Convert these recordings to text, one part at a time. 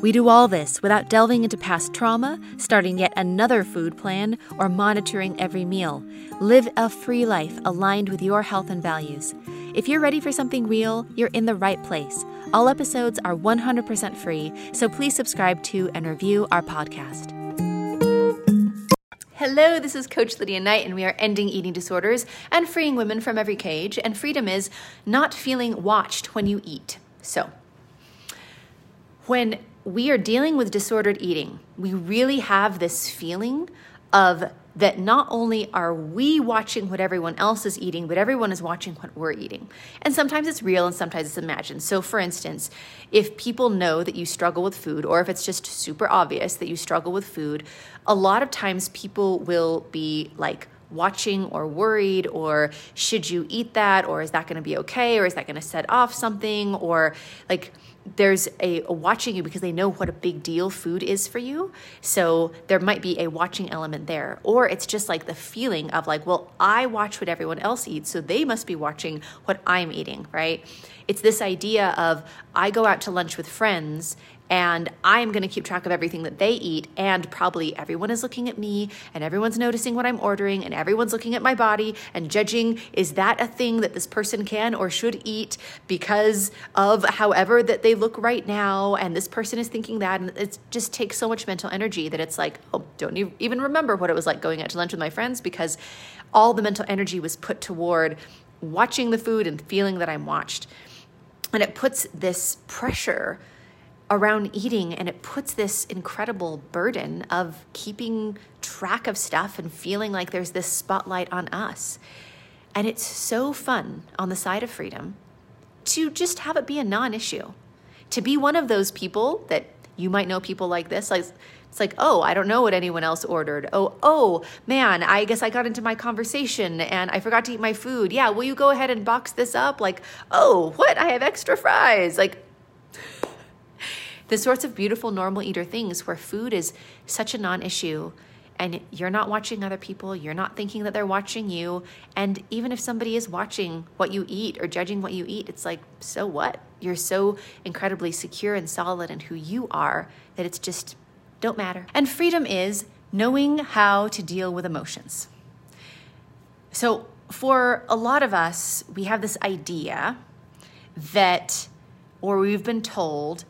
we do all this without delving into past trauma, starting yet another food plan, or monitoring every meal. Live a free life aligned with your health and values. If you're ready for something real, you're in the right place. All episodes are 100% free, so please subscribe to and review our podcast. Hello, this is Coach Lydia Knight, and we are ending eating disorders and freeing women from every cage. And freedom is not feeling watched when you eat. So, when we are dealing with disordered eating, we really have this feeling of that not only are we watching what everyone else is eating, but everyone is watching what we're eating. And sometimes it's real and sometimes it's imagined. So, for instance, if people know that you struggle with food, or if it's just super obvious that you struggle with food, a lot of times people will be like, watching or worried or should you eat that or is that going to be okay or is that going to set off something or like there's a, a, watching you because they know what a big deal food is for you. So there might be a watching element there. Or it's just like the feeling of like, well, I watch what everyone else eats, so they must be watching what I'm eating, right? It's this idea of I go out to lunch with friends and I'm going to keep track of everything that they eat. And probably everyone is looking at me and everyone's noticing what I'm ordering and everyone's looking at my body and judging is that a thing that this person can or should eat because of however that they look right now. And this person is thinking that. And it just takes so much mental energy that it's like, oh, don't even remember what it was like going out to lunch with my friends because all the mental energy was put toward watching the food and feeling that I'm watched. And it puts this pressure around eating and it puts this incredible burden of keeping track of stuff and feeling like there's this spotlight on us. And it's so fun on the side of freedom to just have it be a non issue, to be one of those people that you might know people like this. Like, it's like, oh, I don't know what anyone else ordered. Oh, oh, man, I guess I got into my conversation and I forgot to eat my food. Yeah, will you go ahead and box this up? Like, oh, what? I have extra fries. Like, the sorts of beautiful normal eater things where food is such a non issue and you're not watching other people, you're not thinking that they're watching you. And even if somebody is watching what you eat or judging what you eat, it's like, so what? You're so incredibly secure and solid in who you are that it's just don't matter. And freedom is knowing how to deal with emotions. So, for a lot of us, we have this idea that, or we've been told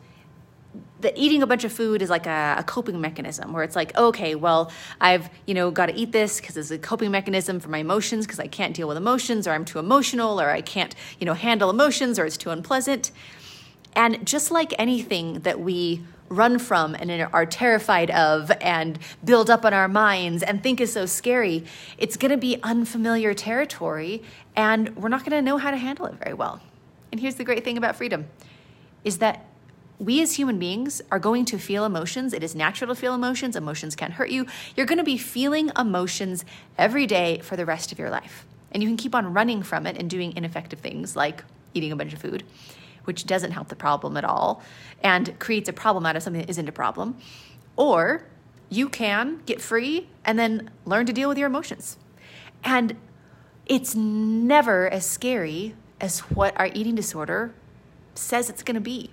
that eating a bunch of food is like a, a, coping mechanism where it's like okay well i've you know got to eat this because it's a coping mechanism for my emotions because i can't deal with emotions or i'm too emotional or i can't you know handle emotions or it's too unpleasant. And just like anything that we run from and are terrified of and build up in our minds and think is so scary it's going to be unfamiliar territory and we're not going to know how to handle it very well. And here's the great thing about freedom is that we as human beings are going to feel emotions. It is natural to feel emotions. Emotions can hurt you. You're going to be feeling emotions every day for the rest of your life. And you can keep on running from it and doing ineffective things like eating a bunch of food, which doesn't help the problem at all and creates a problem out of something that isn't a problem. Or you can get free and then learn to deal with your emotions. And it's never as scary as what our eating disorder says it's going to be.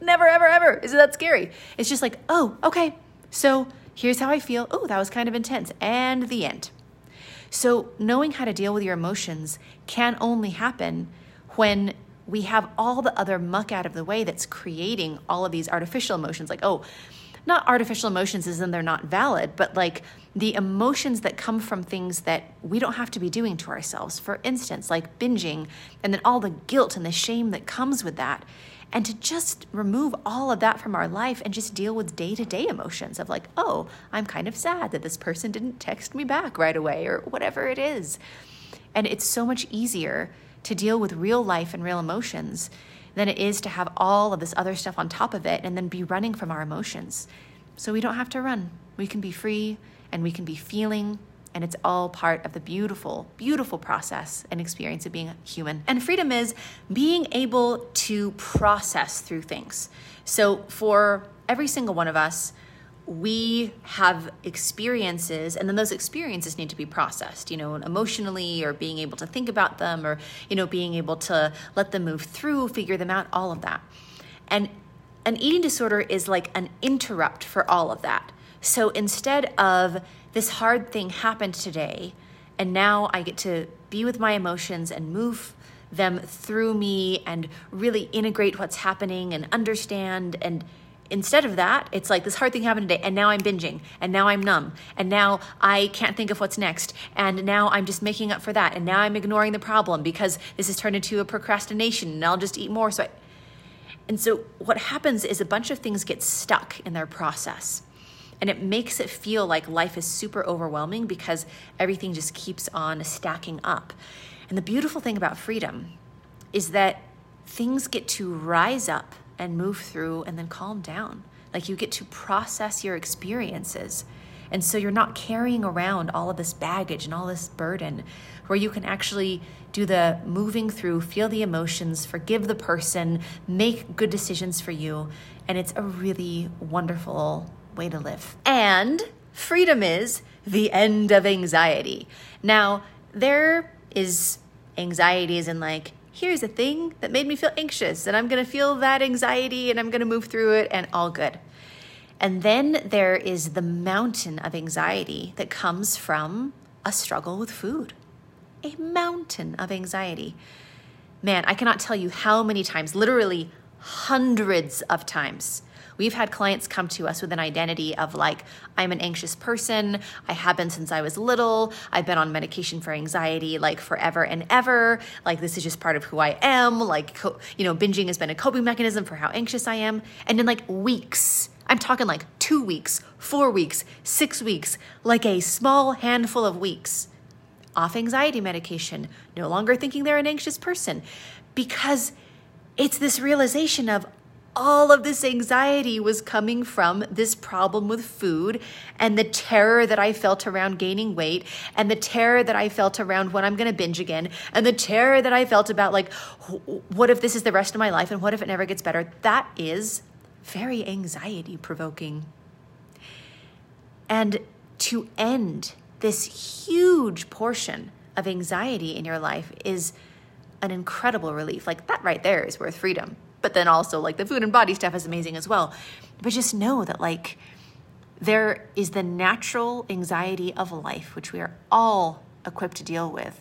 Never, ever, ever. Is it that scary? It's just like, oh, okay. So here's how I feel. Oh, that was kind of intense. And the end. So knowing how to deal with your emotions can only happen when we have all the other muck out of the way that's creating all of these artificial emotions. Like, oh, not artificial emotions as in they're not valid, but like the emotions that come from things that we don't have to be doing to ourselves. For instance, like binging, and then all the guilt and the shame that comes with that and to just remove all of that from our life and just deal with day to day emotions of like, oh, I'm kind of sad that this person didn't text me back right away or whatever it is. And it's so much easier to deal with real life and real emotions than it is to have all of this other stuff on top of it and then be running from our emotions. So we don't have to run. We can be free and we can be feeling And it's all part of the beautiful, beautiful process and experience of being human. And freedom is being able to process through things. So, for every single one of us, we have experiences and then those experiences need to be processed you know emotionally or being able to think about them or you know being able to let them move through figure them out all of that and an eating disorder is like an interrupt for all of that so instead of this hard thing happened today and now i get to be with my emotions and move them through me and really integrate what's happening and understand and instead of that, it's like this hard thing happened today, and now I'm binging, and now I'm numb, and now I can't think of what's next, and now I'm just making up for that, and now I'm ignoring the problem because this has turned into a procrastination, and I'll just eat more. So, I, and so what happens is a bunch of things get stuck in their process. And it makes it feel like life is super overwhelming because everything just keeps on stacking up. And the beautiful thing about freedom is that things get to rise up and move through and then calm down. Like you get to process your experiences. And so you're not carrying around all of this baggage and all this burden, where you can actually do the moving through, feel the emotions, forgive the person, make good decisions for you. And it's a really wonderful way to live. And freedom is the end of anxiety. Now, there is anxieties and like here's a thing that made me feel anxious, and I'm gonna feel that anxiety and I'm gonna move through it, and all good. And then there is the mountain of anxiety that comes from a struggle with food. A mountain of anxiety. Man, I cannot tell you how many times, literally hundreds of times, We've had clients come to us with an identity of like, I'm an anxious person. I have been since I was little. I've been on medication for anxiety like forever and ever. Like, this is just part of who I am. Like, you know, binging has been a coping mechanism for how anxious I am. And in like weeks, I'm talking like two weeks, four weeks, six weeks, like a small handful of weeks off anxiety medication, no longer thinking they're an anxious person because it's this realization of, all of this anxiety was coming from this problem with food and the terror that I felt around gaining weight and the terror that I felt around when I'm going to binge again and the terror that I felt about like what if this is the rest of my life and what if it never gets better? That is very anxiety provoking. And to end this huge portion of anxiety in your life is an incredible relief. Like that right there is worth freedom but then also like the food and body stuff is amazing as well. But just know that like there is the natural anxiety of life, which we are all equipped to deal with.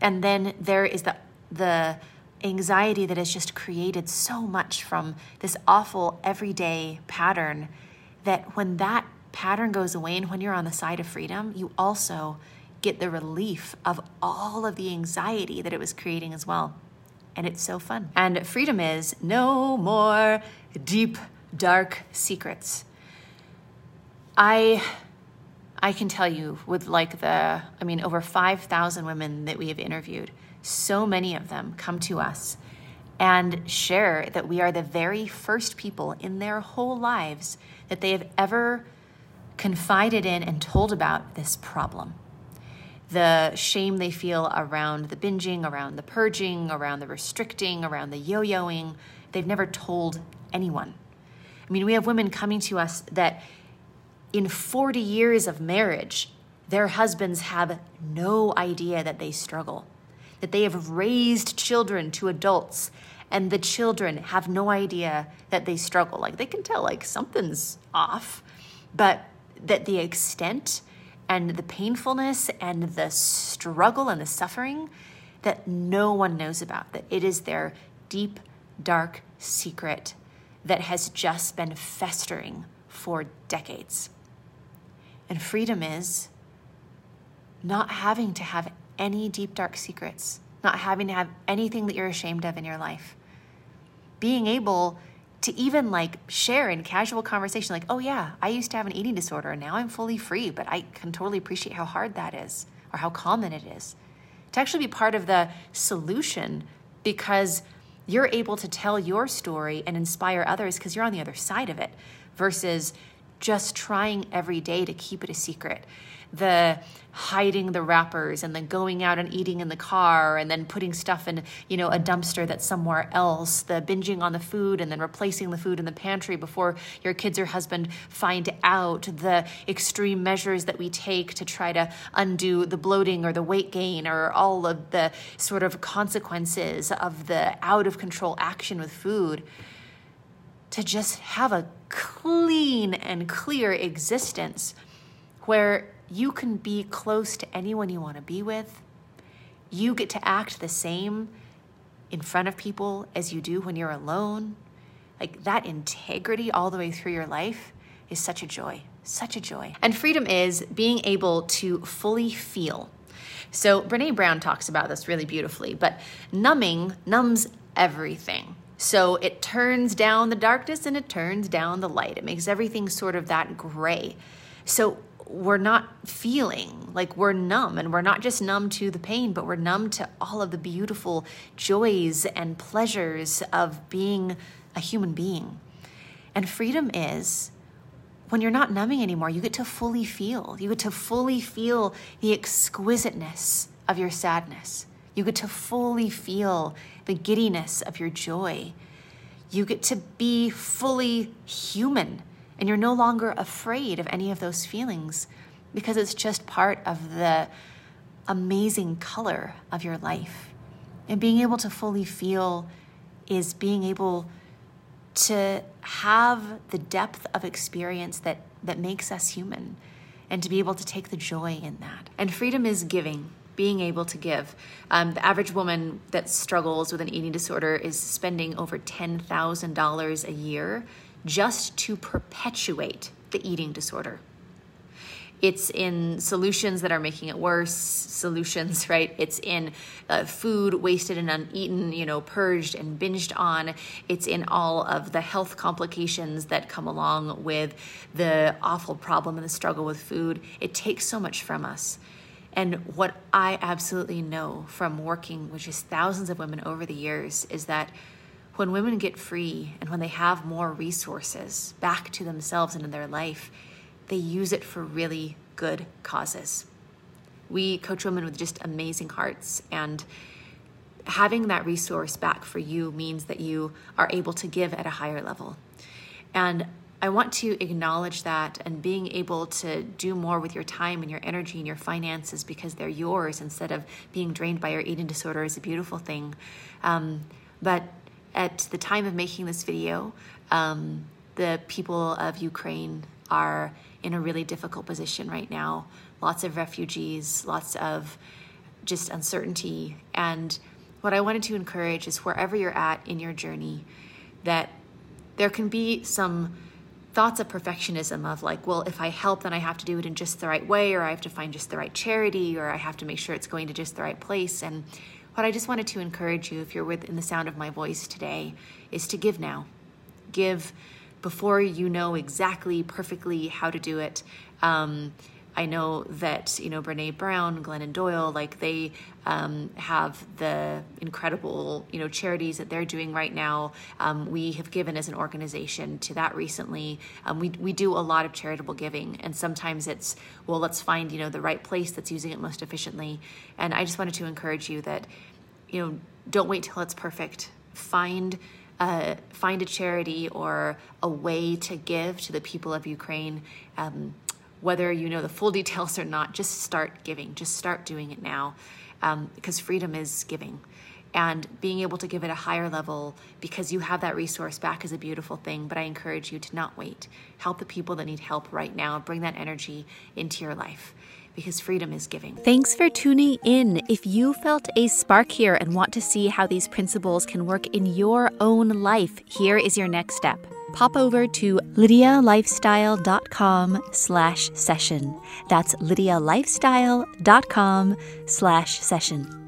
And then there is the the anxiety that is just created so much from this awful everyday pattern that when that pattern goes away and when you're on the side of freedom, you also get the relief of all of the anxiety that it was creating as well and it's so fun. And freedom is no more deep, dark secrets. I I can tell you with like the I mean over 5,000 women that we have interviewed, so many of them come to us and share that we are the very first people in their whole lives that they have ever confided in and told about this problem the shame they feel around the binging, around the purging, around the restricting, around the yo yoing. They've never told anyone. I mean, we have women coming to us that in 40 years of marriage, their husbands have no idea that they struggle, that they have raised children to adults and the children have no idea that they struggle. Like they can tell, like something's off, but that the extent and the painfulness and the struggle and the suffering that no one knows about, that it is their deep, dark secret that has just been festering for decades. And freedom is not having to have any deep, dark secrets, not having to have anything that you're ashamed of in your life. Being able to even like share in casual conversation, like, oh yeah, I used to have an eating disorder and now I'm fully free, but I can totally appreciate how hard that is or how common it is. To actually be part of the solution because you're able to tell your story and inspire others because you're on the other side of it versus just trying every day to keep it a secret. The hiding the wrappers and then going out and eating in the car and then putting stuff in you know a dumpster that's somewhere else. The binging on the food and then replacing the food in the pantry before your kids or husband find out. The extreme measures that we take to try to undo the bloating or the weight gain or all of the sort of consequences of the out of control action with food. To just have a clean and clear existence where you can be close to anyone you want to be with. You get to act the same in front of people as you do when you're alone. Like that integrity all the way through your life is such a joy, such a joy. And freedom is being able to fully feel. So Brene Brown talks about this really beautifully, but numbing numbs everything. So it turns down the darkness and it turns down the light. It makes everything sort of that gray. So we're not feeling like we're numb and we're not just numb to the pain but we're numb to all of the beautiful joys and pleasures of being a human being and freedom is when you're not numbing anymore you get to fully feel you get to fully feel the exquisiteness of your sadness you get to fully feel the giddiness of your joy you get to be fully human and you're no longer afraid of any of those feelings because it's just part of the amazing color of your life. And being able to fully feel is being able to have the depth of experience that, that makes us human and to be able to take the joy in that. And freedom is giving, being able to give. Um, the average woman that struggles with an eating disorder is spending over $10,000 a year just to perpetuate the eating disorder. It's in solutions that are making it worse, solutions, right? It's in uh, food wasted and uneaten, you know, purged and binged on. It's in all of the health complications that come along with the awful problem and the struggle with food. It takes so much from us. And what I absolutely know from working with just thousands of women over the years is that when women get free and when they have more resources back to themselves and in their life, they use it for really good causes. We coach women with just amazing hearts, and having that resource back for you means that you are able to give at a higher level. And I want to acknowledge that and being able to do more with your time and your energy and your finances because they're yours instead of being drained by your eating disorder is a beautiful thing. Um, but at the time of making this video, um, the people of Ukraine are in a really difficult position right now. Lots of refugees, lots of just uncertainty. And what I wanted to encourage is wherever you're at in your journey, that there can be some thoughts of perfectionism of like, well, if I help, then I have to do it in just the right way, or I have to find just the right charity, or I have to make sure it's going to just the right place. And what I just wanted to encourage you, if you're within the sound of my voice today, is to give now. Give before you know exactly perfectly how to do it. Um, I know that you know Brene Brown, Glennon Doyle, like they um, have the incredible you know charities that they're doing right now. Um, we have given as an organization to that recently. Um, we we do a lot of charitable giving, and sometimes it's well, let's find you know the right place that's using it most efficiently. And I just wanted to encourage you that you know don't wait till it's perfect. Find uh, find a charity or a way to give to the people of Ukraine. Um, whether you know the full details or not, just start giving. Just start doing it now um, because freedom is giving. And being able to give at a higher level because you have that resource back is a beautiful thing. But I encourage you to not wait. Help the people that need help right now. Bring that energy into your life because freedom is giving. Thanks for tuning in. If you felt a spark here and want to see how these principles can work in your own life, here is your next step. Pop over to lydialifestyle.com slash session. That's lydialifestyle.com slash session.